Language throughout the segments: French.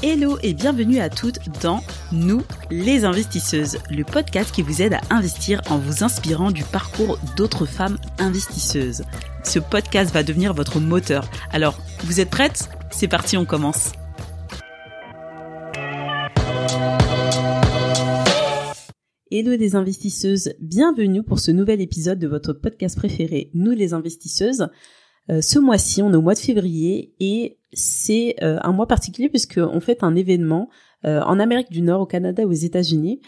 Hello et bienvenue à toutes dans Nous, les investisseuses, le podcast qui vous aide à investir en vous inspirant du parcours d'autres femmes investisseuses. Ce podcast va devenir votre moteur. Alors, vous êtes prêtes? C'est parti, on commence. Hello les investisseuses, bienvenue pour ce nouvel épisode de votre podcast préféré, Nous les investisseuses. Euh, ce mois-ci, on est au mois de février et c'est euh, un mois particulier puisqu'on fait un événement euh, en Amérique du Nord, au Canada et aux États-Unis.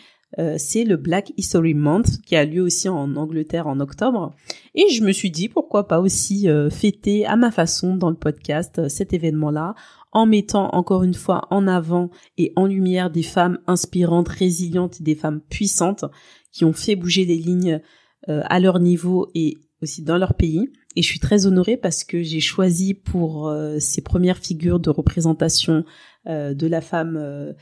c'est le Black History Month qui a lieu aussi en Angleterre en octobre. Et je me suis dit pourquoi pas aussi fêter à ma façon dans le podcast cet événement-là en mettant encore une fois en avant et en lumière des femmes inspirantes, résilientes, des femmes puissantes qui ont fait bouger les lignes à leur niveau et aussi dans leur pays. Et je suis très honorée parce que j'ai choisi pour euh, ces premières figures de représentation euh, de la femme euh,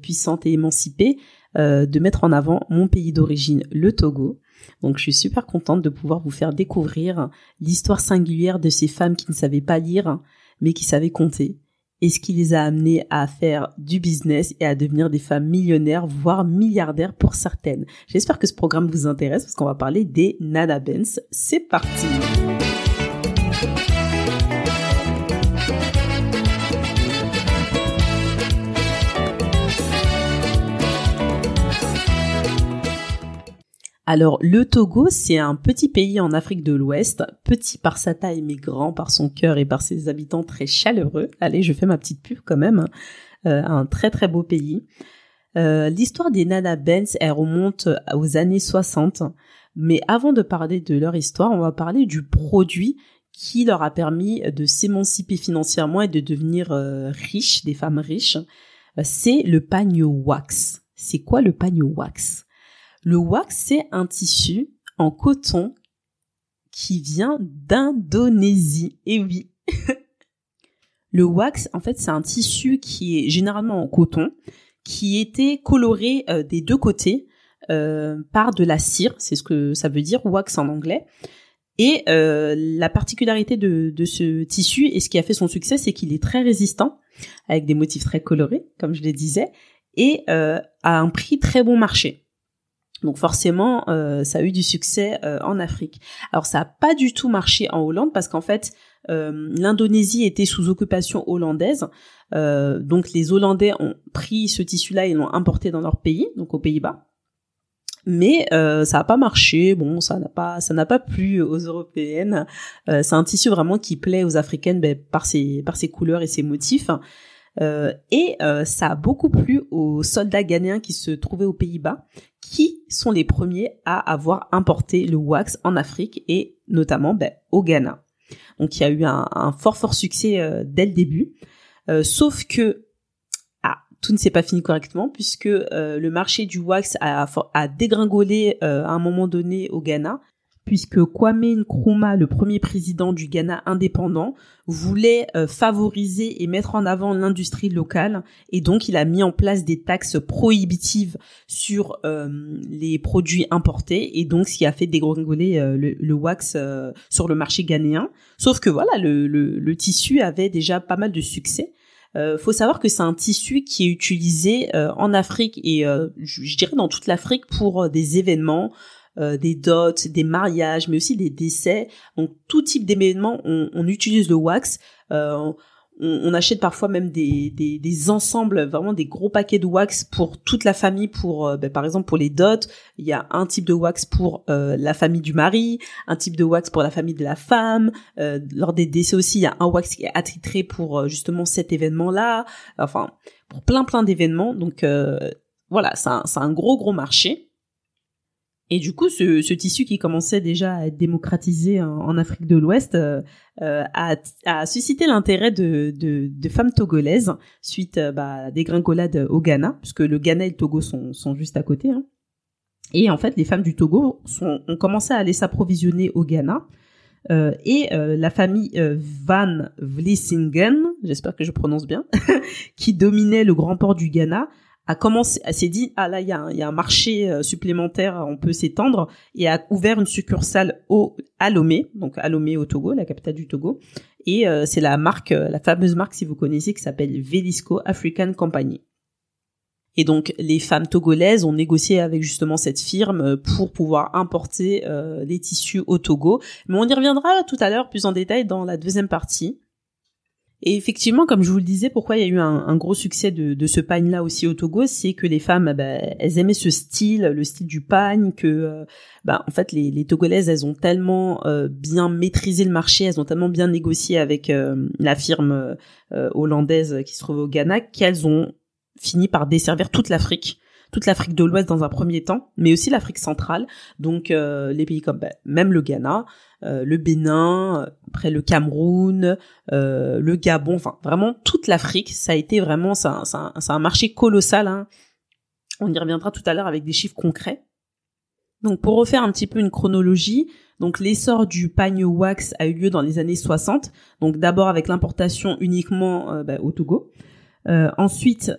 puissante et émancipée de mettre en avant mon pays d'origine, le Togo. Donc je suis super contente de pouvoir vous faire découvrir l'histoire singulière de ces femmes qui ne savaient pas lire, mais qui savaient compter et ce qui les a amenées à faire du business et à devenir des femmes millionnaires, voire milliardaires pour certaines. J'espère que ce programme vous intéresse parce qu'on va parler des Nana Benz. C'est parti! Alors le Togo, c'est un petit pays en Afrique de l'Ouest, petit par sa taille mais grand par son cœur et par ses habitants très chaleureux. Allez, je fais ma petite pub quand même. Hein. Euh, un très très beau pays. Euh, l'histoire des Nana Benz, elle remonte aux années 60. Mais avant de parler de leur histoire, on va parler du produit qui leur a permis de s'émanciper financièrement et de devenir euh, riches, des femmes riches. C'est le pagne wax. C'est quoi le pagne wax le wax, c'est un tissu en coton qui vient d'Indonésie. Et oui. le wax, en fait, c'est un tissu qui est généralement en coton, qui était coloré euh, des deux côtés euh, par de la cire, c'est ce que ça veut dire wax en anglais. Et euh, la particularité de, ce tissu et ce qui a fait son succès, c'est qu'il est très résistant, avec des motifs très colorés, comme je le disais, et à un prix très bon marché. Donc forcément, euh, ça a eu du succès euh, en Afrique. Alors ça n'a pas du tout marché en Hollande parce qu'en fait, euh, l'Indonésie était sous occupation hollandaise. donc les Hollandais ont pris ce tissu-là et l'ont importé dans leur pays, donc aux Pays-Bas. Mais ça n'a pas marché. Bon, ça n'a pas, ça n'a pas plu aux Européennes. c'est un tissu vraiment qui plaît aux Africaines ben, par ses par ses couleurs et ses motifs. Et ça a beaucoup plu aux soldats ghanéens qui se trouvaient aux Pays-Bas, qui sont les premiers à avoir importé le wax en Afrique et notamment ben, au Ghana. Donc il y a eu un, fort fort succès euh, dès le début, sauf que ah, tout ne s'est pas fini correctement puisque le marché du wax a dégringolé à un moment donné au Ghana puisque Kwame Nkrumah, le premier président du Ghana indépendant, voulait euh, favoriser et mettre en avant l'industrie locale et donc il a mis en place des taxes prohibitives sur euh, les produits importés et donc ce qui a fait dégringoler euh, le, wax sur le marché ghanéen. Sauf que voilà, le, le, tissu avait déjà pas mal de succès. Euh, faut savoir que c'est un tissu qui est utilisé en Afrique et je, dirais dans toute l'Afrique pour des événements, euh, des dots, des mariages, mais aussi des décès. Donc tout type d'événements, on, utilise le wax. Euh, on, achète parfois même des, des, ensembles, vraiment des gros paquets de wax pour toute la famille. Pour euh, ben, par exemple pour les dots, il y a un type de wax pour la famille du mari, un type de wax pour la famille de la femme. lors des décès aussi, il y a un wax qui est attitré pour justement cet événement-là. Enfin, pour plein plein d'événements. Donc voilà, c'est un, un gros gros marché. Et du coup, ce, tissu qui commençait déjà à être démocratisé en, Afrique de l'Ouest euh, euh, a, suscité l'intérêt de, femmes togolaises suite euh, bah, des gringolades au Ghana, puisque le Ghana et le Togo sont, juste à côté. Hein. Et en fait, les femmes du Togo ont commencé à aller s'approvisionner au Ghana. Et la famille Van Vlissingen, j'espère que je prononce bien, qui dominait le grand port du Ghana, a commencé, s'est dit ah là il y, a un, y a un marché supplémentaire, on peut s'étendre et a ouvert une succursale au à Lomé, donc à Lomé au Togo, la capitale du Togo. Et c'est la marque, la fameuse marque si vous connaissez, qui s'appelle Velisco African Company. Et donc les femmes togolaises ont négocié avec justement cette firme euh, pour pouvoir importer euh, les tissus au Togo. Mais on y reviendra tout à l'heure plus en détail dans la deuxième partie. Et effectivement, comme je vous le disais, pourquoi il y a eu un, gros succès de, ce pagne-là aussi au Togo, c'est que les femmes, bah, elles aimaient ce style, le style du pagne, que, euh, bah, en fait, les, Togolaises, elles ont tellement bien maîtrisé le marché, elles ont tellement bien négocié avec la firme hollandaise qui se trouve au Ghana, qu'elles ont fini par desservir toute l'Afrique toute l'Afrique de l'Ouest dans un premier temps, mais aussi l'Afrique centrale, donc euh, les pays comme bah, même le Ghana, euh, le Bénin, après le Cameroun, euh, le Gabon, enfin vraiment toute l'Afrique, ça a été vraiment, c'est un, un, un, marché colossal. Hein. On y reviendra tout à l'heure avec des chiffres concrets. Donc pour refaire un petit peu une chronologie, donc l'essor du pagne wax a eu lieu dans les années 60, donc d'abord avec l'importation uniquement bah, au Togo. ensuite,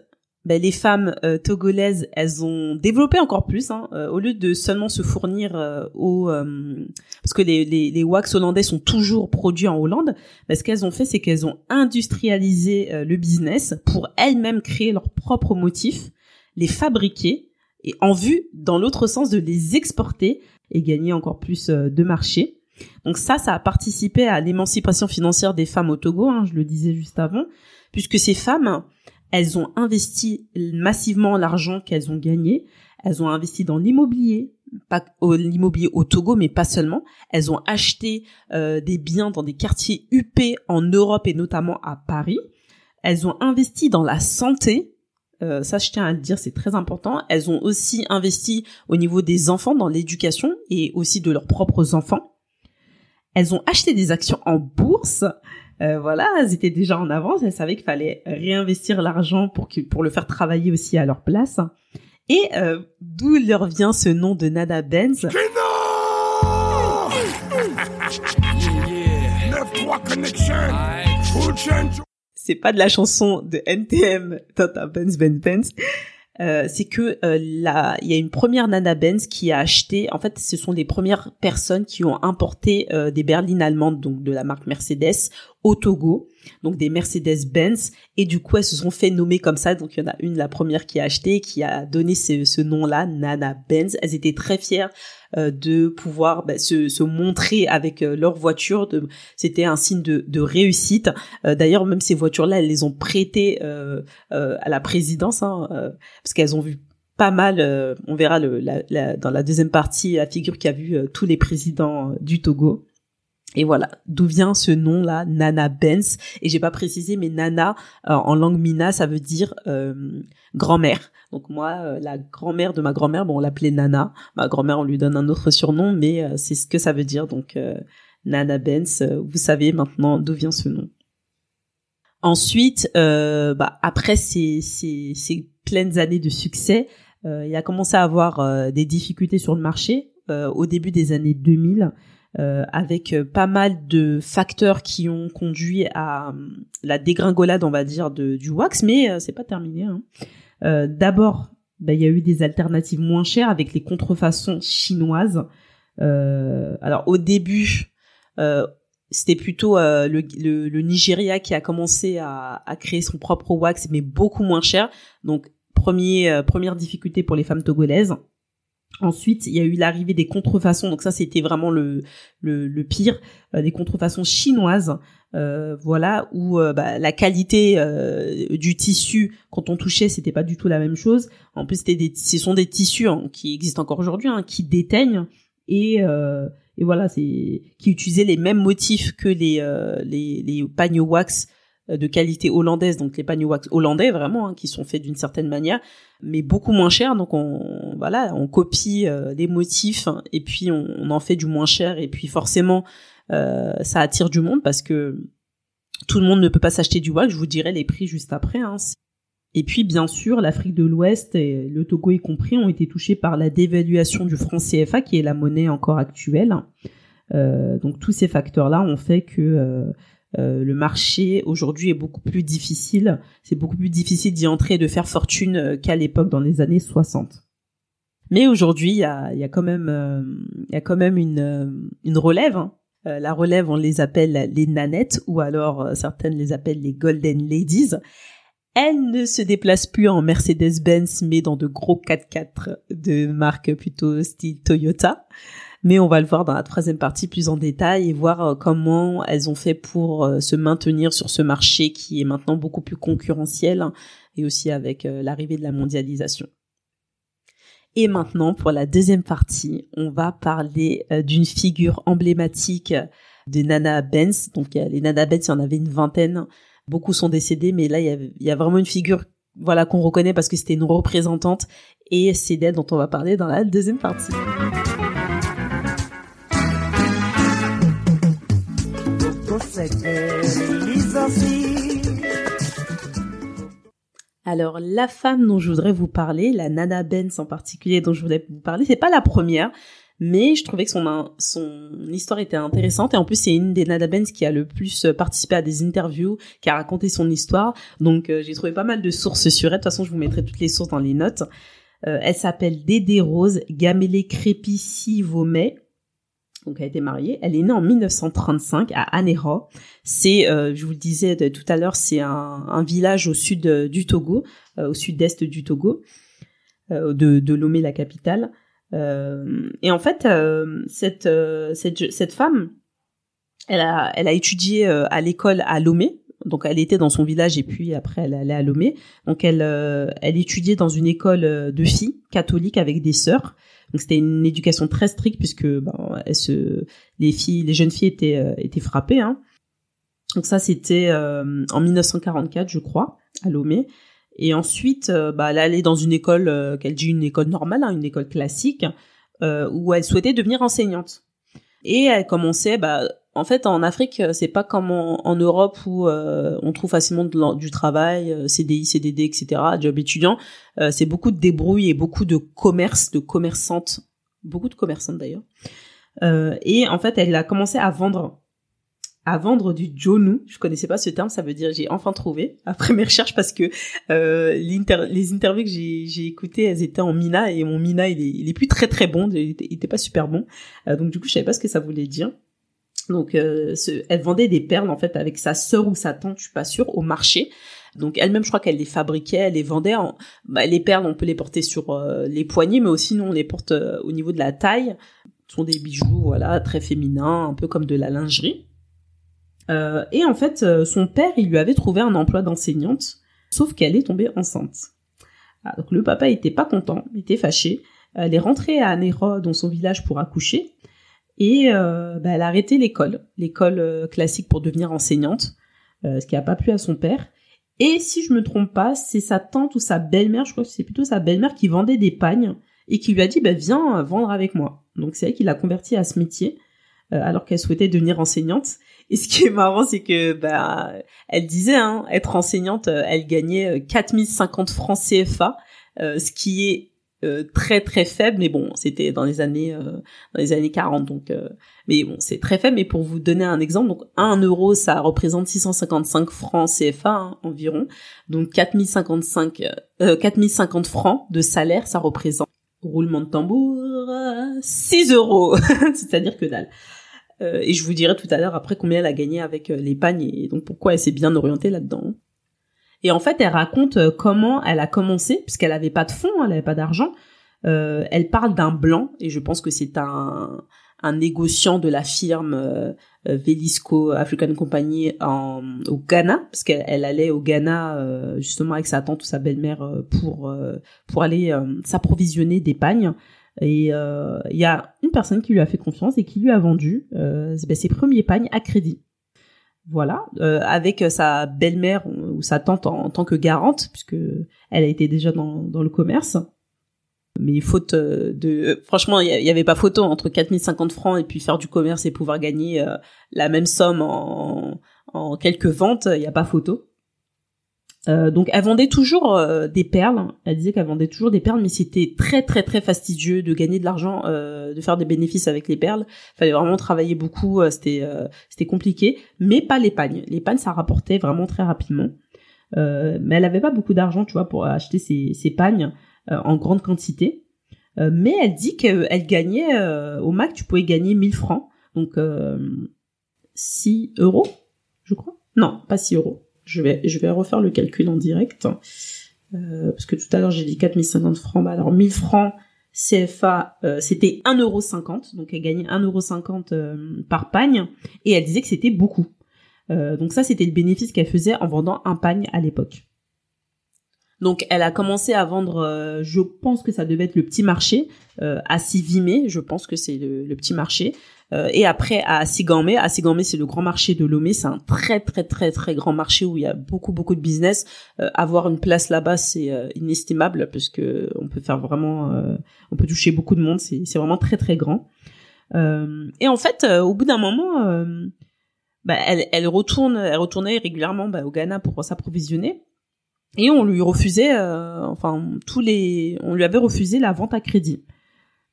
ben, les femmes euh, togolaises, elles ont développé encore plus, hein, euh, au lieu de seulement se fournir euh, au, parce que les, les, les, wax hollandais sont toujours produits en Hollande. Ben, ce qu'elles ont fait, c'est qu'elles ont industrialisé le business pour elles-mêmes créer leurs propres motifs, les fabriquer et en vue, dans l'autre sens, de les exporter et gagner encore plus de marché. Donc ça, ça a participé à l'émancipation financière des femmes au Togo, hein, je le disais juste avant, puisque ces femmes elles ont investi massivement l'argent qu'elles ont gagné. Elles ont investi dans l'immobilier, pas l'immobilier au Togo, mais pas seulement. Elles ont acheté euh, des biens dans des quartiers UP en Europe et notamment à Paris. Elles ont investi dans la santé. Euh, ça, je tiens à le dire, c'est très important. Elles ont aussi investi au niveau des enfants, dans l'éducation et aussi de leurs propres enfants. Elles ont acheté des actions en bourse. Euh, voilà, elles étaient déjà en avance, elles savaient qu'il fallait réinvestir l'argent pour, pour le faire travailler aussi à leur place. Et euh, d'où leur vient ce nom de Nada Benz C'est pas de la chanson de NTM, Tata Benz Ben Benz. Euh, c'est que euh, il y a une première Nana Benz qui a acheté. En fait, ce sont les premières personnes qui ont importé euh, des berlines allemandes, donc de la marque Mercedes, au Togo, donc des Mercedes-Benz, et du coup elles se sont fait nommer comme ça. Donc il y en a une, la première qui a acheté, qui a donné ce, ce nom-là, Nana Benz. Elles étaient très fières euh, de pouvoir bah, se, se, montrer avec euh, leur voiture. C'était un signe de, de réussite. Euh, d'ailleurs, même ces voitures-là, elles les ont prêtées à la présidence, hein, parce qu'elles ont vu pas mal, on verra le, la, dans la deuxième partie la figure qui a vu tous les présidents du Togo. Et voilà, d'où vient ce nom-là, Nana Benz. Et j'ai pas précisé, mais Nana euh, en langue mina, ça veut dire euh, grand-mère. Donc moi, euh, la grand-mère de ma grand-mère, bon, on l'appelait Nana. Ma grand-mère, on lui donne un autre surnom, mais c'est ce que ça veut dire. Donc Nana Benz, vous savez maintenant d'où vient ce nom. Ensuite, bah, après ces, ces, ces, pleines années de succès, il a commencé à avoir des difficultés sur le marché. au début des années 2000, euh, avec euh, pas mal de facteurs qui ont conduit à euh, la dégringolade, on va dire, du wax, mais c'est pas terminé. Hein. D'abord, bah, il y a eu des alternatives moins chères avec les contrefaçons chinoises. alors au début, c'était plutôt le, le, le, Nigeria qui a commencé à, à, créer son propre wax, mais beaucoup moins cher. Donc premier, première difficulté pour les femmes togolaises. Ensuite, il y a eu l'arrivée des contrefaçons, donc ça c'était vraiment le, le, pire, euh, des contrefaçons chinoises, euh, voilà, où euh, bah, la qualité du tissu quand on touchait c'était pas du tout la même chose. En plus, c'était des, ce sont des tissus hein, qui existent encore aujourd'hui, hein, qui déteignent. Et et voilà, c'est qui utilisaient les mêmes motifs que les les, les pagnes wax euh, de qualité hollandaise, donc les pagnes wax hollandais vraiment, hein, qui sont faits d'une certaine manière, mais beaucoup moins cher. Donc on voilà, on copie euh, des motifs et puis on, en fait du moins cher et puis forcément euh, ça attire du monde parce que tout le monde ne peut pas s'acheter du wax. Je vous dirai les prix juste après. Hein. Et puis bien sûr, l'Afrique de l'Ouest et le Togo y compris ont été touchés par la dévaluation du franc CFA qui est la monnaie encore actuelle. Euh, donc tous ces facteurs-là ont fait que euh, euh, le marché aujourd'hui est beaucoup plus difficile. C'est beaucoup plus difficile d'y entrer et de faire fortune qu'à l'époque dans les années 60. Mais aujourd'hui, il y a, y a, quand même, il y a quand même une, une relève. Hein. la relève, on les appelle les nanettes ou alors certaines les appellent les golden ladies. Elles ne se déplacent plus en Mercedes-Benz mais dans de gros 4x4 de marque plutôt style Toyota mais on va le voir dans la troisième partie plus en détail et voir euh, comment elles ont fait pour euh, se maintenir sur ce marché qui est maintenant beaucoup plus concurrentiel hein, et aussi avec euh, l'arrivée de la mondialisation. Et maintenant, pour la deuxième partie, on va parler d'une figure emblématique de Nana Benz. Donc les Nana Benz, il y en avait une vingtaine. Beaucoup sont décédés, mais là, il y a vraiment une figure voilà qu'on reconnaît parce que c'était une représentante et c'est d'elle dont on va parler dans la deuxième partie. Alors la femme dont je voudrais vous parler, la Nana Benz en particulier dont je voudrais vous parler, c'est pas la première, mais je trouvais que son histoire était intéressante et en plus c'est une des Nana Benz qui a le plus participé à des interviews, qui a raconté son histoire. Donc euh, j'ai trouvé pas mal de sources sur elle. De toute façon, je vous mettrai toutes les sources dans les notes. Euh, elle s'appelle Dédé Rose Gamélé Crépici Vaumet donc elle été mariée. Elle est née en 1935 à Anera. C'est, euh, je vous le disais tout à l'heure, c'est un, village au sud euh, du Togo, euh, au sud-est du Togo, de, Lomé, la capitale. et en fait, cette, femme, elle a, elle a étudié à l'école à Lomé. Donc elle était dans son village et puis après elle allait à Lomé. Donc elle, elle étudiait dans une école de filles catholiques avec des sœurs. Donc c'était une éducation très stricte puisque ben, se, les filles, les jeunes filles étaient euh, étaient frappées. Hein. Donc ça c'était euh, en 1944 je crois à Lomé. Et ensuite, euh, bah, elle allait dans une école qu'elle dit une école normale, hein, une école classique, où elle souhaitait devenir enseignante. Et elle commençait, bah, en fait, en Afrique, euh, c'est pas comme en, Europe où euh, on trouve facilement du travail, euh, CDI, CDD, etc., job étudiant. c'est beaucoup de débrouille et beaucoup de commerce, de commerçantes, beaucoup de commerçantes d'ailleurs. et en fait, elle a commencé à vendre, à vendre du jonu. Je connaissais pas ce terme, ça veut dire j'ai enfin trouvé après mes recherches parce que les interviews que j'ai écoutées, elles étaient en mina et mon mina il est, il est plus très très bon, il était, il était pas super bon. donc du coup, je savais pas ce que ça voulait dire. Donc, euh, elle vendait des perles en fait avec sa sœur ou sa tante, je suis pas sûre, au marché. Donc elle-même, je crois qu'elle les fabriquait, elle les vendait. En... Bah, les perles, on peut les porter sur euh, les poignets, mais aussi nous on les porte euh, au niveau de la taille. Ce sont des bijoux, voilà, très féminins, un peu comme de la lingerie. et en fait, son père, il lui avait trouvé un emploi d'enseignante, sauf qu'elle est tombée enceinte. Ah, le papa était pas content, il était fâché. Elle est rentrée à Nero, dans son village, pour accoucher. Et euh, bah, elle a arrêté l'école, l'école euh, classique pour devenir enseignante, euh, ce qui n'a pas plu à son père. Et si je me trompe pas, c'est sa tante ou sa belle-mère, je crois que c'est plutôt sa belle-mère qui vendait des pagnes et qui lui a dit bah, viens vendre avec moi. Donc c'est elle qui l'a convertie à ce métier alors qu'elle souhaitait devenir enseignante. Et ce qui est marrant, c'est que bah elle disait hein, être enseignante, elle gagnait 4050 francs CFA, ce qui est euh, très très faible mais bon c'était dans les années euh, dans les années 40 donc euh, mais bon c'est très faible. Mais pour vous donner un exemple donc 1 euro ça représente 655 francs CFA hein, environ. Donc 4055 4050 francs de salaire ça représente roulement de tambour 6 euros. C'est-à-dire que dalle. Et je vous dirai tout à l'heure après combien elle a gagné avec les pagnes et donc pourquoi elle s'est bien orientée là-dedans et en fait, elle raconte euh, comment elle a commencé, puisqu'elle avait pas de fonds, elle avait pas d'argent. Euh, elle parle d'un blanc, et je pense que c'est un, un négociant de la firme euh, euh Velisco African Company en, au Ghana, parce qu'elle allait au Ghana justement avec sa tante ou sa belle-mère pour pour aller s'approvisionner des pagnes. Et il y a une personne qui lui a fait confiance et qui lui a vendu ben, ses premiers pagnes à crédit. Voilà, euh, avec sa belle-mère ou sa tante en, tant que garante, puisque elle a été déjà dans, le commerce. Mais faute euh, de... Franchement, il n'y avait pas photo entre 4050 francs et puis faire du commerce et pouvoir gagner euh, la même somme en, en quelques ventes, il n'y a pas photo. Euh, donc elle vendait toujours euh, des perles. Elle disait qu'elle vendait toujours des perles, mais c'était très très très fastidieux de gagner de l'argent, euh, de faire des bénéfices avec les perles. Fallait vraiment travailler beaucoup. c'était c'était compliqué, mais pas l'épargne. L'épargne ça rapportait vraiment très rapidement. mais elle avait pas beaucoup d'argent, tu vois, pour acheter ses, ses pagnes en grande quantité. mais elle dit qu'elle gagnait au max, tu pouvais gagner 1000 francs, donc 6 euros, je crois. Non, pas 6 euros je vais, je vais refaire le calcul en direct. Euh, parce que tout à l'heure j'ai dit 4050 francs. Bah alors 1000 francs CFA, euh, c'était 1,50€. Donc elle gagnait 1,50€ euh, par pagne. Et elle disait que c'était beaucoup. Euh, donc ça c'était le bénéfice qu'elle faisait en vendant un pagne à l'époque. Donc elle a commencé à vendre, je pense que ça devait être le petit marché, à Sivimé, je pense que c'est le, petit marché. Euh, et après à Sigamé, à Sigamé c'est le grand marché de Lomé, c'est un très très très très grand marché où il y a beaucoup beaucoup de business. Euh, avoir une place là-bas c'est euh, inestimable parce que on peut faire vraiment, on peut toucher beaucoup de monde, c'est c'est vraiment très très grand. et en fait au bout d'un moment, bah, elle elle retourne, elle retournait régulièrement bah, au Ghana pour s'approvisionner. Et on lui refusait, enfin tous les, on lui avait refusé la vente à crédit.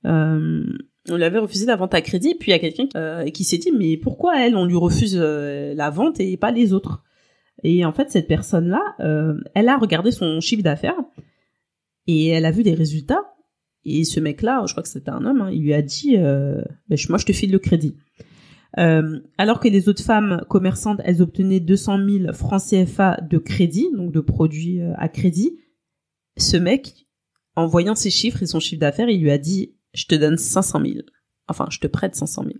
Euh, on lui avait refusé la vente à crédit, puis il y a quelqu'un euh, qui s'est dit mais pourquoi elle on lui refuse euh, la vente et pas les autres? Et en fait cette personne là, euh, elle a regardé son chiffre d'affaires et elle a vu des résultats et ce mec là, je crois que c'était un homme, hein, il lui a dit ben, moi je te file le crédit. alors que les autres femmes commerçantes, elles obtenaient 200 000 francs CFA de crédit, donc de produits à crédit. Ce mec, en voyant ses chiffres et son chiffre d'affaires, il lui a dit je te donne 500 000. Enfin, je te prête 500 000.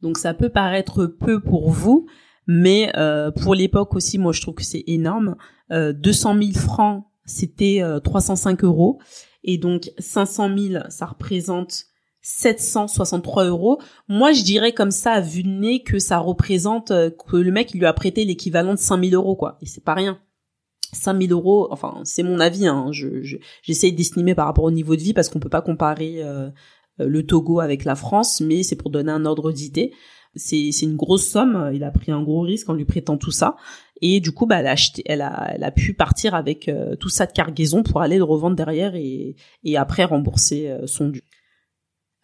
Donc ça peut paraître peu pour vous, mais euh, pour l'époque aussi, moi je trouve que c'est énorme. Euh, 200 000 francs, c'était 305 euh, euros, et donc 500 000, ça représente 763 euros. Moi, je dirais comme ça, vu le nez, que ça représente euh, que le mec il lui a prêté l'équivalent de 5000 euros, quoi. Et c'est pas rien. 5000 euros, enfin c'est mon avis, hein, je, j'essaye d'estimer par rapport au niveau de vie parce qu'on peut pas comparer euh, le Togo avec la France, mais c'est pour donner un ordre d'idée. C'est, c'est une grosse somme, il a pris un gros risque en lui prêtant tout ça, et du coup bah elle a acheté, elle a, elle a pu partir avec euh, tout ça de cargaison pour aller le revendre derrière et, et après rembourser euh, son dû.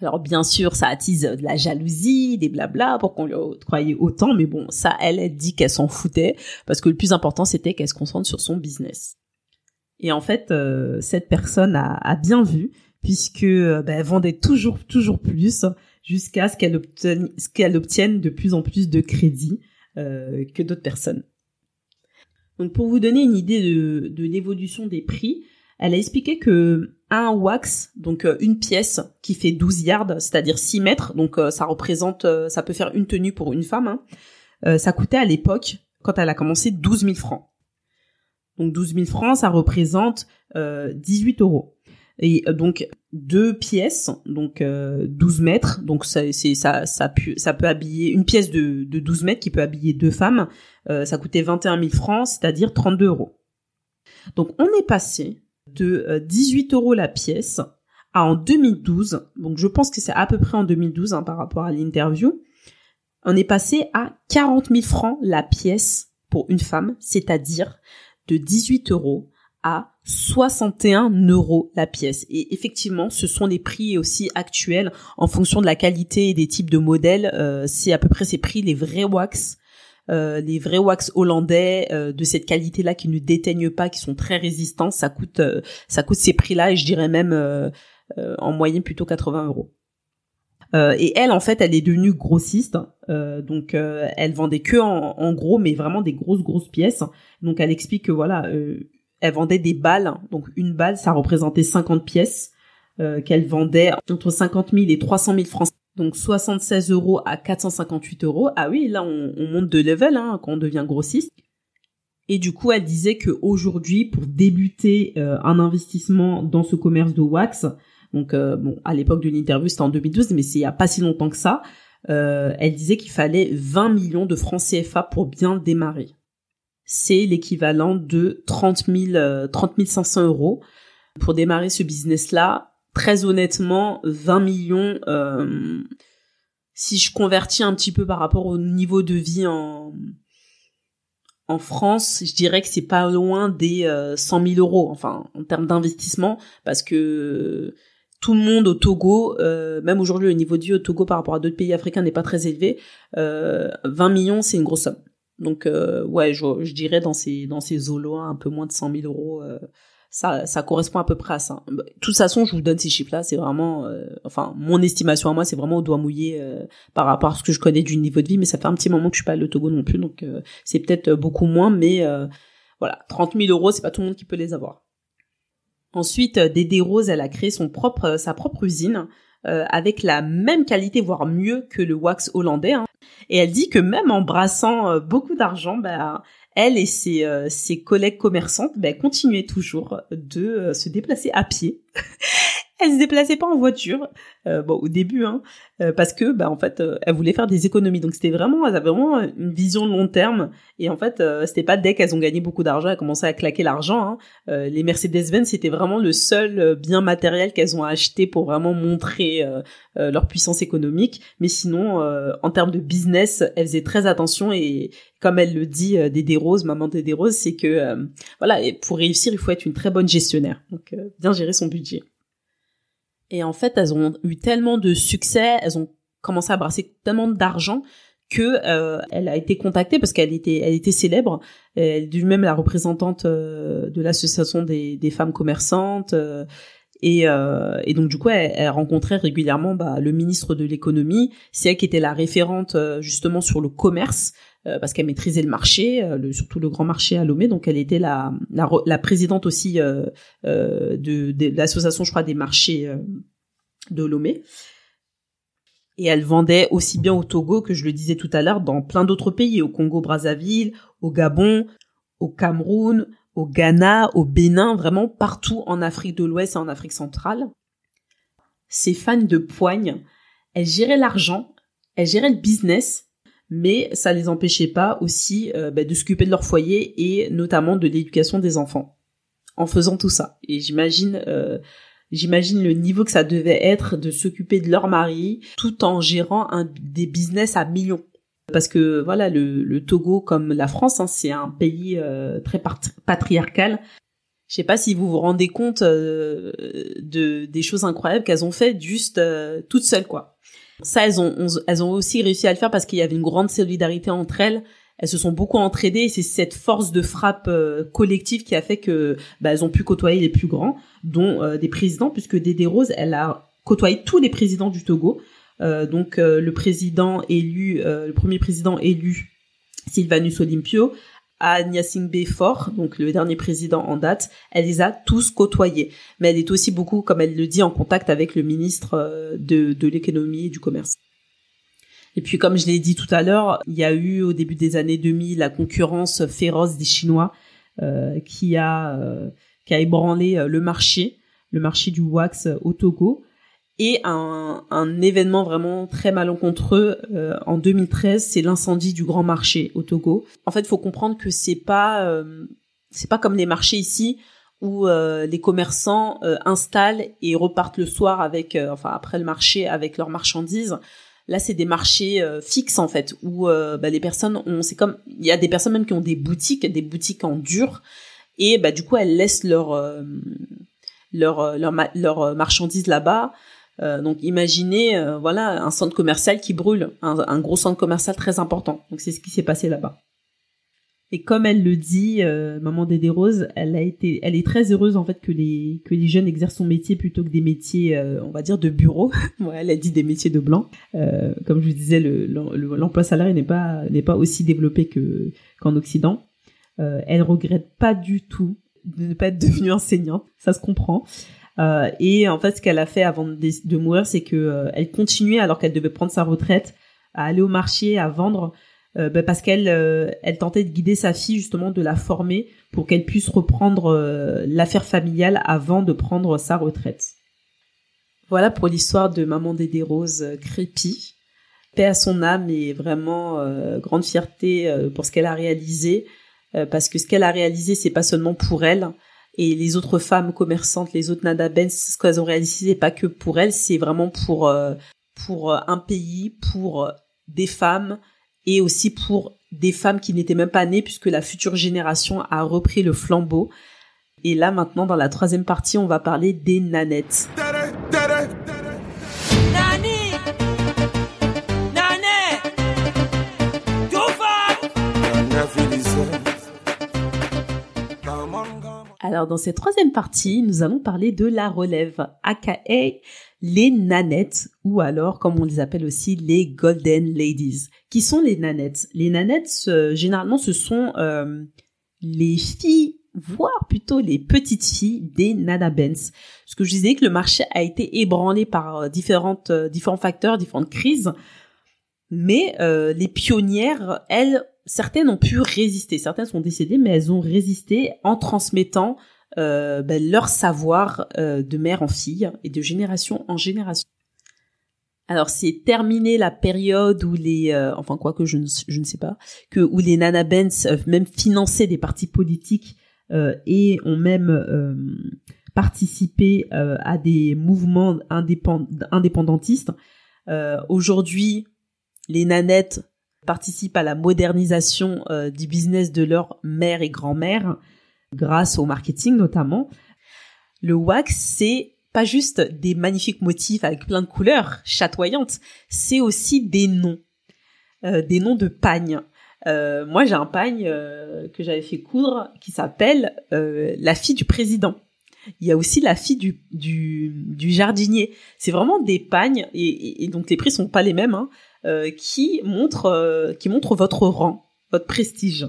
Alors bien sûr, ça attise de la jalousie, des blabla pour qu'on lui croyait autant, mais bon, ça, elle, elle dit qu'elle s'en foutait parce que le plus important, c'était qu'elle se concentre sur son business. Et en fait, euh, cette personne a, bien vu puisque euh, ben, elle vendait toujours, toujours plus jusqu'à ce qu'elle obtienne, de plus en plus de crédit euh, que d'autres personnes. Donc pour vous donner une idée de l'évolution des prix, elle a expliqué que un wax, donc euh, une pièce qui fait 12 yards, c'est-à-dire 6 mètres, donc euh, ça représente, euh, ça peut faire une tenue pour une femme, hein. ça coûtait à l'époque, quand elle a commencé, 12 000 francs. Donc 12 000 francs, ça représente 18 euros. Et donc deux pièces, donc 12 mètres, donc ça, ça, ça, peut, habiller une pièce de, de 12 mètres qui peut habiller deux femmes. ça coûtait 21 000 francs, c'est-à-dire 32 euros. Donc on est passé de 18 euh, euros la pièce à en 2012, donc je pense que c'est à peu près en 2012 hein, par rapport à l'interview, on est passé à 40 000 francs la pièce pour une femme, c'est-à-dire de 18 euros à 61 euros la pièce. Et effectivement, ce sont les prix aussi actuels en fonction de la qualité et des types de modèles. Euh, c'est à peu près ces prix, les vrais wax euh, les vrais wax hollandais euh, de cette qualité-là qui ne déteignent pas, qui sont très résistants, ça coûte euh, ça coûte ces prix-là et je dirais même en moyenne plutôt 80 euros. et elle, en fait, elle est devenue grossiste, donc elle vendait que en, gros, mais vraiment des grosses grosses pièces. Donc elle explique que voilà, elle vendait des balles, donc une balle, ça représentait 50 pièces qu'elle vendait entre 50 000 et 300 000 francs donc 76 euros à 458 euros. Ah oui, là on, monte de level hein, quand on devient grossiste. Et du coup, elle disait que aujourd'hui, pour débuter euh, un investissement dans ce commerce de wax, donc euh, bon, à l'époque de l'interview, c'était en 2012, mais c'est il y a pas si longtemps que ça. Euh, elle disait qu'il fallait 20 millions de francs CFA pour bien démarrer. C'est l'équivalent de 30 000, 30 500 euros pour démarrer ce business-là très honnêtement, 20 millions, euh, si je convertis un petit peu par rapport au niveau de vie en, en France, je dirais que c'est pas loin des 100 000 euros, enfin en termes d'investissement, parce que tout le monde au Togo, euh, même aujourd'hui le niveau de vie au Togo par rapport à d'autres pays africains n'est pas très élevé. Euh, 20 millions, c'est une grosse somme. Donc euh, ouais, je, je, dirais dans ces dans ces eaux un peu moins de 100 000 euros, euh, ça ça correspond à peu près à ça. De toute façon, je vous donne ces chiffres-là, c'est vraiment, euh, enfin mon estimation à moi, c'est vraiment au doigt mouillé par rapport à ce que je connais du niveau de vie, mais ça fait un petit moment que je suis pas allée au Togo non plus, donc c'est peut-être beaucoup moins, mais voilà, 30 000 euros, c'est pas tout le monde qui peut les avoir. Ensuite, euh, Dédé Rose, elle a créé son propre, euh, sa propre usine euh, avec la même qualité, voire mieux que le wax hollandais. Hein. Et elle dit que même en brassant beaucoup d'argent, bah, elle et ses, ses collègues commerçantes bah, continuaient toujours de se déplacer à pied elle se déplaçait pas en voiture, euh, bon au début, hein, euh, parce que bah en fait euh, elle voulait faire des économies. Donc c'était vraiment, elle avait vraiment une vision long terme. Et en fait c'était pas dès qu'elles ont gagné beaucoup d'argent, elles commençaient à claquer l'argent. Hein. les Mercedes-Benz c'était vraiment le seul bien matériel qu'elles ont acheté pour vraiment montrer leur puissance économique. Mais sinon en termes de business, elles faisaient très attention et comme elle le dit Dédé Rose, maman Dédé Rose, c'est que voilà pour réussir il faut être une très bonne gestionnaire. Donc bien gérer son budget. Et en fait, elles ont eu tellement de succès, elles ont commencé à brasser tellement d'argent que euh, elle a été contactée parce qu'elle était elle était célèbre. Elle est même la représentante euh, de l'association des, des femmes commerçantes euh, et, euh, et donc du coup elle, elle rencontrait régulièrement bah, le ministre de l'économie. C'est elle qui était la référente euh, justement sur le commerce euh, parce qu'elle maîtrisait le marché, euh, surtout le grand marché à Lomé. Donc elle était la, présidente aussi euh, de, de, l'association, je crois, des marchés de Lomé. Et elle vendait aussi bien au Togo que je le disais tout à l'heure dans plein d'autres pays, au Congo-Brazzaville, au Gabon, au Cameroun, au Ghana, au Bénin, vraiment partout en Afrique de l'Ouest et en Afrique centrale. Ces fans de poigne, elles géraient l'argent, elles géraient le business, mais ça les empêchait pas aussi euh, bah, de s'occuper de leur foyer et notamment de l'éducation des enfants en faisant tout ça. Et j'imagine euh, j'imagine le niveau que ça devait être de s'occuper de leur mari tout en gérant des business à millions. Parce que voilà, le, Togo comme la France, hein, c'est un pays euh, très patriarcal. Je sais pas si vous vous rendez compte de des choses incroyables qu'elles ont fait juste toutes seules quoi. Ça, elles ont, elles ont aussi réussi à le faire parce qu'il y avait une grande solidarité entre elles. Elles se sont beaucoup entraidées et c'est cette force de frappe euh, collective qui a fait que bah, elles ont pu côtoyer les plus grands, dont euh, des présidents, puisque Dédé Rose, elle a côtoyé tous les présidents du Togo. Euh, donc le président élu, le premier président élu, Sylvanus Olympio, à Gnassingbé Fort, donc le dernier président en date, elle les a tous côtoyés. Mais elle est aussi beaucoup, comme elle le dit, en contact avec le ministre euh, de, de l'économie et du commerce. Et puis, comme je l'ai dit tout à l'heure, il y a eu au début des années 2000 la concurrence féroce des Chinois euh, qui a euh, qui a ébranlé le marché, le marché du wax au Togo et un, un, événement vraiment très malencontreux euh, en 2013, c'est l'incendie du grand marché au Togo. En fait, il faut comprendre que c'est pas euh, c'est pas comme les marchés ici où euh, les commerçants installent et repartent le soir avec enfin après le marché avec leurs marchandises. Là, c'est des marchés fixes en fait où bah, les personnes ont c'est comme il y a des personnes même qui ont des boutiques, des boutiques en dur et bah du coup elles laissent leur leur leur, leur marchandises là-bas. Euh, donc imaginez euh, voilà un centre commercial qui brûle, un, gros centre commercial très important. Donc c'est ce qui s'est passé là-bas. Et comme elle le dit, euh, maman Dédé Rose, elle a été, elle est très heureuse en fait que les que les jeunes exercent son métier plutôt que des métiers, on va dire de bureau. ouais, elle a dit des métiers de blanc. comme je vous disais, l'emploi le, salarié n'est pas n'est pas aussi développé que qu'en Occident. elle regrette pas du tout de ne pas être devenue enseignante, ça se comprend. Euh, et en fait, ce qu'elle a fait avant de, mourir, c'est que euh, elle continuait alors qu'elle devait prendre sa retraite à aller au marché, à vendre, euh, bah, parce qu'elle elle tentait de guider sa fille justement, de la former pour qu'elle puisse reprendre l'affaire familiale avant de prendre sa retraite. Voilà pour l'histoire de maman Dédé Rose Crépi. Paix à son âme et vraiment grande fierté pour ce qu'elle a réalisé, parce que ce qu'elle a réalisé, c'est pas seulement pour elle, et les autres femmes commerçantes, les autres Nada Benz, ce qu'elles ont réalisé, pas que pour elles, c'est vraiment pour euh, pour euh, un pays, pour euh, des femmes et aussi pour des femmes qui n'étaient même pas nées puisque la future génération a repris le flambeau. Et là maintenant dans la troisième partie on va parler des nanettes. Alors dans cette troisième partie, nous allons parler de la relève, aka les nanettes, ou alors comme on les appelle aussi les golden ladies. Qui sont les nanettes? Les nanettes, euh, généralement, ce sont euh, les filles voire plutôt les petites filles des Nana Benz. Ce que je disais que le marché a été ébranlé par euh, différentes, différents facteurs, différentes crises, mais les pionnières, elles, certaines ont pu résister, certaines sont décédées, mais elles ont résisté en transmettant euh, ben, leur savoir euh, de mère en fille et de génération en génération. Alors c'est terminé la période où les, euh, enfin quoi que je ne, je ne sais pas, que où les Nana Benz même financé des partis politiques et ont même participé à des mouvements indépendantistes. Aujourd'hui, les nanettes participent à la modernisation euh, du business de leur mère et grand-mère grâce au marketing notamment. Le wax, c'est pas juste des magnifiques motifs avec plein de couleurs chatoyantes, c'est aussi des noms, euh, des noms de pagnes. Euh, moi, j'ai un pagne que j'avais fait coudre qui s'appelle la fille du président. Il y a aussi la fille du, du, jardinier. C'est vraiment des pagnes et, donc les prix sont pas les mêmes. Hein. Euh, qui montre euh, qui montre votre rang, votre prestige.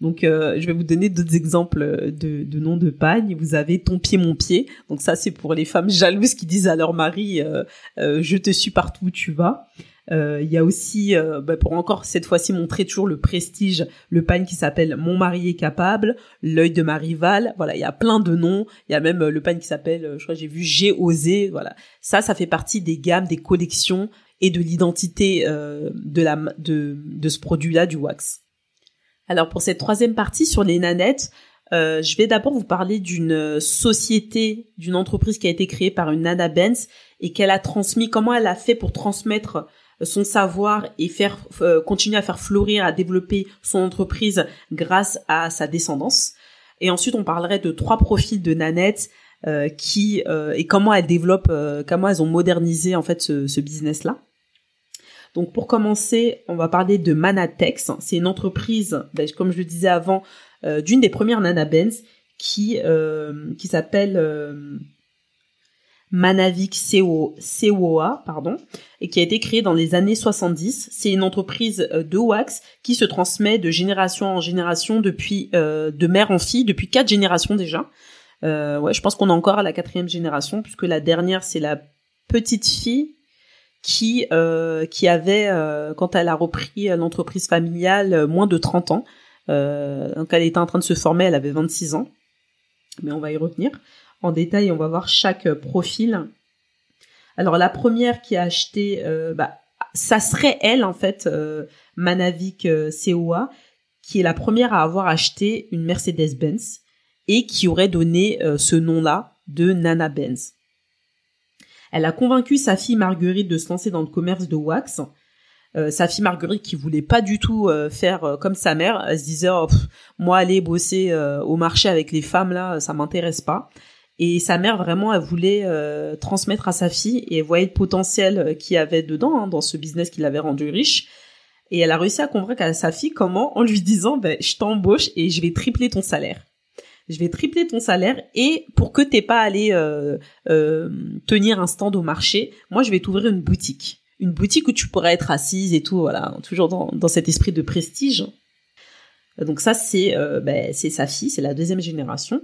Donc, euh, je vais vous donner d'autres exemples de, de noms de pagne. Vous avez ton pied, mon pied. Donc ça, c'est pour les femmes jalouses qui disent à leur mari je te suis partout où tu vas. Il y a aussi, bah, pour encore cette fois-ci montrer toujours le prestige, le pagne qui s'appelle Mon mari est capable, l'œil de ma rivale. Voilà, il y a plein de noms. Il y a même le pagne qui s'appelle, je crois, j'ai vu J'ai osé. Voilà, ça, ça fait partie des gammes, des collections et de l'identité euh, de, la, de, de ce produit-là, du wax. Alors pour cette troisième partie sur les nanettes, euh, je vais d'abord vous parler d'une société, d'une entreprise qui a été créée par une Nana Benz et qu'elle a transmis, comment elle a fait pour transmettre son savoir et faire euh, continuer à faire fleurir, à développer son entreprise grâce à sa descendance. Et ensuite, on parlerait de trois profils de nanettes euh, qui euh, et comment elles développent, comment elles ont modernisé en fait ce, ce business là. Donc pour commencer, on va parler de Manatex. C'est une entreprise, ben, comme je le disais avant, euh, d'une des premières Nana Benz qui euh, qui s'appelle euh, Manavik COA, et qui a été créée dans les années 70. C'est une entreprise de wax qui se transmet de génération en génération depuis de mère en fille depuis quatre générations déjà. ouais, je pense qu'on est encore à la quatrième génération puisque la dernière c'est la petite fille qui euh, qui avait euh, quand elle a repris l'entreprise familiale euh, moins de 30 ans. donc elle était en train de se former, elle avait 26 ans. Mais on va y revenir en détail, on va voir chaque profil. Alors la première qui a acheté bah, ça serait elle en fait Manavik COA qui est la première à avoir acheté une Mercedes-Benz et qui aurait donné ce nom-là de Nana Benz. Elle a convaincu sa fille Marguerite de se lancer dans le commerce de wax. Euh, sa fille Marguerite qui voulait pas du tout euh, faire euh, comme sa mère, elle se disait oh, moi aller bosser au marché avec les femmes là, ça m'intéresse pas. Et sa mère vraiment elle voulait transmettre à sa fille et elle voyait le potentiel qu'il y avait dedans hein, dans ce business qui l'avait rendu riche. Et elle a réussi à convaincre à sa fille comment en lui disant ben je t'embauche et je vais tripler ton salaire je vais tripler ton salaire et pour que t'aies pas allé euh, euh, tenir un stand au marché, moi je vais t'ouvrir une boutique, une boutique où tu pourras être assise et tout, voilà, toujours dans, dans cet esprit de prestige. Donc ça c'est euh, ben, c'est sa fille, c'est la deuxième génération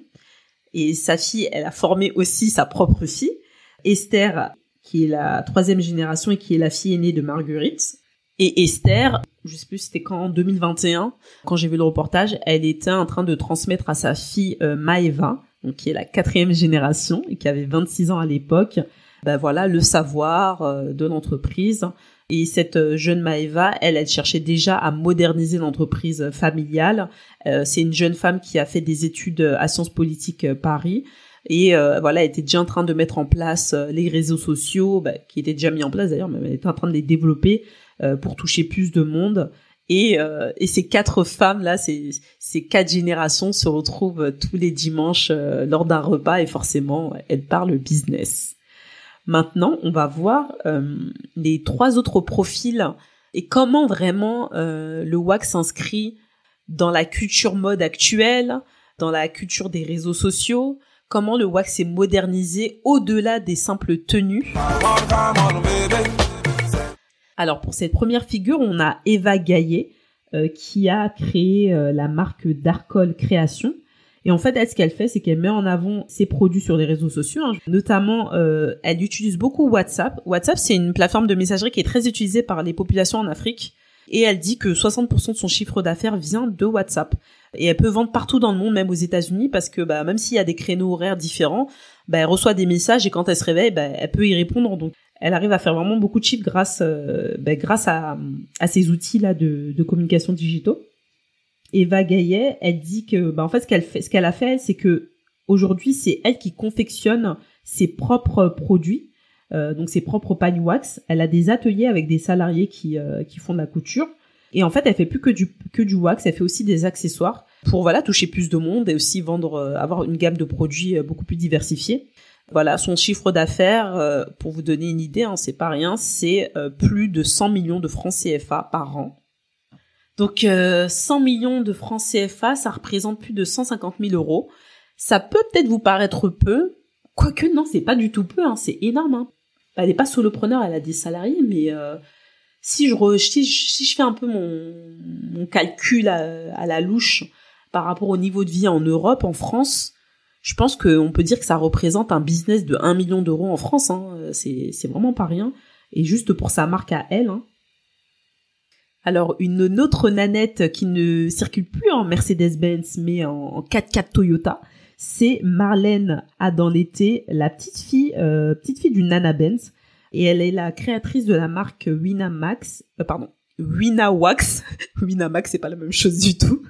et sa fille, elle a formé aussi sa propre fille, Esther, qui est la troisième génération et qui est la fille aînée de Marguerite. Et Esther, je sais plus c'était quand en 2021 quand j'ai vu le reportage elle était en train de transmettre à sa fille euh, Maeva donc qui est la quatrième génération et qui avait 26 ans à l'époque ben voilà le savoir euh, de l'entreprise. Et cette euh, jeune Maeva elle elle cherchait déjà à moderniser l'entreprise familiale. C'est une jeune femme qui a fait des études à Sciences Politiques Paris. Et voilà, elle était déjà en train de mettre en place les réseaux sociaux, ben, qui étaient déjà mis en place d'ailleurs, mais elle était en train de les développer pour toucher plus de monde. Et, euh, ces quatre femmes là, ces, quatre générations se retrouvent tous les dimanches euh, lors d'un repas et forcément elles parlent business. Maintenant, on va voir euh, les trois autres profils et comment vraiment euh, le wax s'inscrit dans la culture mode actuelle, dans la culture des réseaux sociaux, comment le wax s'est modernisé au-delà des simples tenues. Alors pour cette première figure, on a Eva Gaillet euh, qui a créé euh, la marque Darkol Création. Et en fait, elle, ce qu'elle fait, c'est qu'elle met en avant ses produits sur les réseaux sociaux. Hein. Notamment, euh, elle utilise beaucoup WhatsApp. WhatsApp, c'est une plateforme de messagerie qui est très utilisée par les populations en Afrique. Et elle dit que 60% de son chiffre d'affaires vient de WhatsApp. Et elle peut vendre partout dans le monde, même aux États-Unis, parce que bah, même s'il y a des créneaux horaires différents, bah, elle reçoit des messages et quand elle se réveille, bah, elle peut y répondre. Donc, elle arrive à faire vraiment beaucoup de chiffres grâce, euh, bah, grâce à, à ces outils-là de, de communication digitaux. Eva Gaillet, elle dit que, bah, en fait, ce qu'elle fait, ce qu'elle a fait, c'est que aujourd'hui, c'est elle qui confectionne ses propres produits, euh, donc ses propres pagnes wax. Elle a des ateliers avec des salariés qui, euh, qui font de la couture. Et en fait, elle fait plus que du que du wax, elle fait aussi des accessoires pour voilà toucher plus de monde et aussi vendre, avoir une gamme de produits beaucoup plus diversifiée. Voilà, son chiffre d'affaires, euh, pour vous donner une idée, hein, c'est pas rien, c'est plus de 100 millions de francs CFA par an. Donc 100 millions de francs CFA, ça représente plus de 150 000 euros. Ça peut peut-être vous paraître peu, quoique non, c'est pas du tout peu, hein, c'est énorme. Hein. Elle n'est pas solopreneur, elle a des salariés, mais si je, fais un peu mon, calcul à, la louche par rapport au niveau de vie en Europe, en France, je pense qu'on peut dire que ça représente un business de 1 million d'euros en France. Hein. C'est, c'est vraiment pas rien. Et juste pour sa marque à elle. Hein. Alors une autre nanette qui ne circule plus en Mercedes-Benz mais en, en 4x4 Toyota, c'est Marlène Adam l'été, la petite fille, euh, petite fille du Nana Benz et elle est la créatrice de la marque Winamax, euh, pardon, Winawax. Winamax, c'est pas la même chose du tout.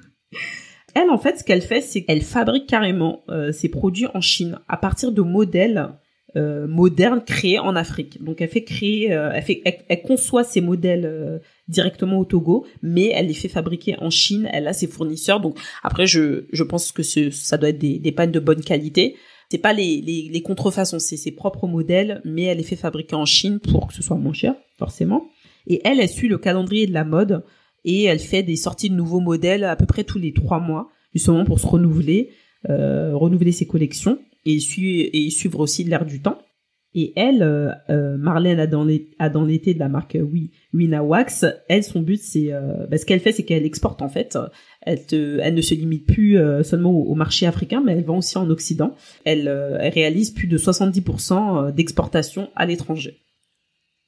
Elle, en fait, ce qu'elle fait, c'est qu'elle fabrique carrément euh, ses produits en Chine à partir de modèles euh, modernes créés en Afrique. Donc, elle fait créer, euh, elle fait, elle, conçoit ses modèles euh, directement au Togo, mais elle les fait fabriquer en Chine. Elle a ses fournisseurs. Donc, après, je, je pense que ce, ça doit être des, des pannes de bonne qualité c'est pas les, les, les contrefaçons, c'est ses propres modèles, mais elle les fait fabriquer en Chine pour que ce soit moins cher, forcément. Et elle, elle suit le calendrier de la mode et elle fait des sorties de nouveaux modèles à peu près tous les trois mois, justement pour se renouveler, euh, renouveler ses collections et, suivre aussi l'air du temps. Et elle, euh, euh Marlène a dans l'été de la marque oui, Wina Wax, elle, son but, c'est... Euh, bah, ce qu'elle fait, c'est qu'elle exporte, en fait. Elle, te, elle ne se limite plus euh, seulement au, marché africain, mais elle vend aussi en Occident. Elle, elle réalise plus de 70% d'exportation à l'étranger.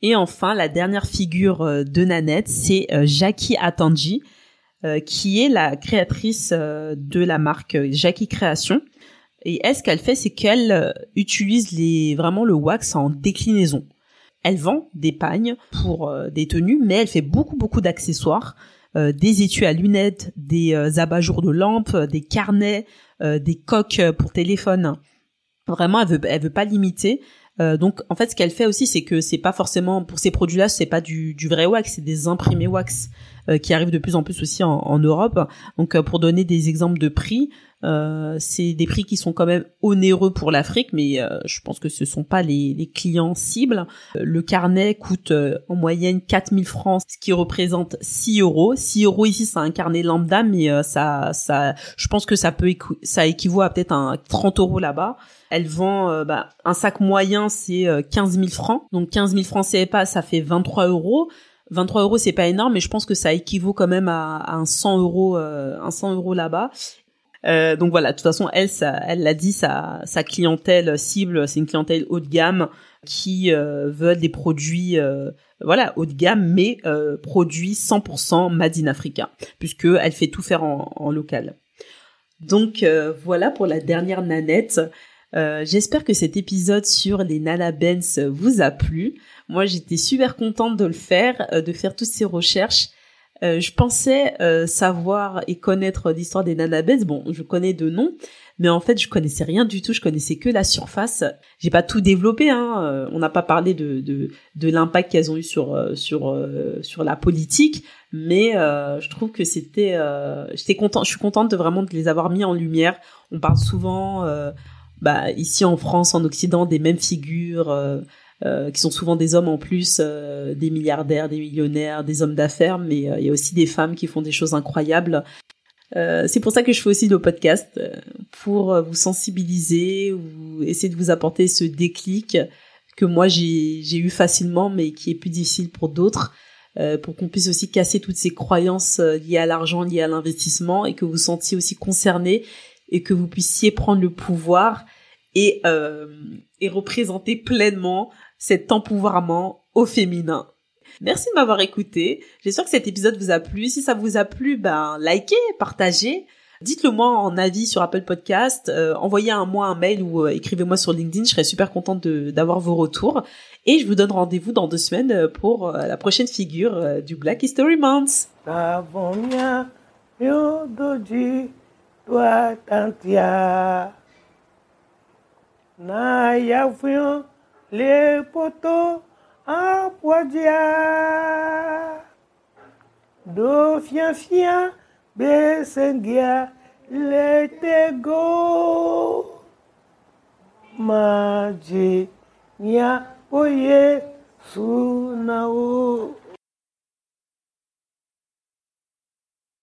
Et enfin, la dernière figure de Nanette, c'est Jackie Atanji, qui est la créatrice de la marque Jackie Création et elle, ce qu'elle fait, c'est qu'elle euh, utilise les vraiment le wax en déclinaison. Elle vend des pagnes pour euh, des tenues, mais elle fait beaucoup beaucoup d'accessoires, euh, des étuis à lunettes, des abat-jours de lampes, des carnets, des coques pour téléphone. Vraiment, elle veut elle veut pas limiter. Donc en fait, ce qu'elle fait aussi, c'est que c'est pas forcément pour ces produits-là, c'est pas du, du vrai wax, c'est des imprimés wax qui arrivent de plus en plus aussi en, en Europe. Donc pour donner des exemples de prix, euh, c'est des prix qui sont quand même onéreux pour l'Afrique, mais euh, je pense que ce sont pas les, les clients cibles. Euh, le carnet coûte en moyenne 4000 francs, ce qui représente 6 euros. 6 euros ici, c'est un carnet lambda, mais ça, ça, je pense que ça peut, ça équivaut à peut-être un 30 euros là-bas. Elle vend bah, un sac moyen, c'est 15 000 francs. Donc 15 000 francs CFA, ça fait 23 euros. 23 euros, c'est pas énorme, mais je pense que ça équivaut quand même à, un 100 euros, un 100 euros là-bas. Euh, donc voilà, de toute façon, elle, elle l'a dit, sa, clientèle cible, c'est une clientèle haut de gamme qui euh, veut des produits, euh, voilà, haut de gamme, mais euh, produits 100% made in Africa, puisque elle fait tout faire en, local. Donc euh, voilà pour la dernière nanette. J'espère que cet épisode sur les Nana Benz vous a plu. Moi, j'étais super contente de le faire, de faire toutes ces recherches Euh, je pensais euh, savoir et connaître l'histoire des nanabes. Bon, je connais de nom, mais en fait, je connaissais rien du tout. Je connaissais que la surface. J'ai pas tout développé. Hein. Euh, on n'a pas parlé de de, de l'impact qu'elles ont eu sur sur sur la politique, mais je trouve que c'était. J'étais content. Je suis contente de vraiment de les avoir mis en lumière. On parle souvent, bah, ici en France, en Occident, des mêmes figures. Euh, qui sont souvent des hommes en plus, euh, des milliardaires, des millionnaires, des hommes d'affaires, mais euh, il y a aussi des femmes qui font des choses incroyables. c'est pour ça que je fais aussi le podcast, pour vous sensibiliser ou essayer de vous apporter ce déclic que moi j'ai eu facilement, mais qui est plus difficile pour d'autres. pour qu'on puisse aussi casser toutes ces croyances liées à l'argent, liées à l'investissement, et que vous vous sentiez aussi concerné et que vous puissiez prendre le pouvoir et, et représenter pleinement cet empouvoirment au féminin. Merci de m'avoir écouté. J'espère que cet épisode vous a plu. Si ça vous a plu, ben likez, partagez. Dites-le moi en avis sur Apple Podcast, euh, envoyez un moi un mail ou euh, écrivez-moi sur LinkedIn, je serais super contente d'avoir vos retours. Et je vous donne rendez-vous dans deux semaines euh, pour la prochaine figure du Black History Month. Le poto apodia do fian fian besengia le tego maji nya oye sunao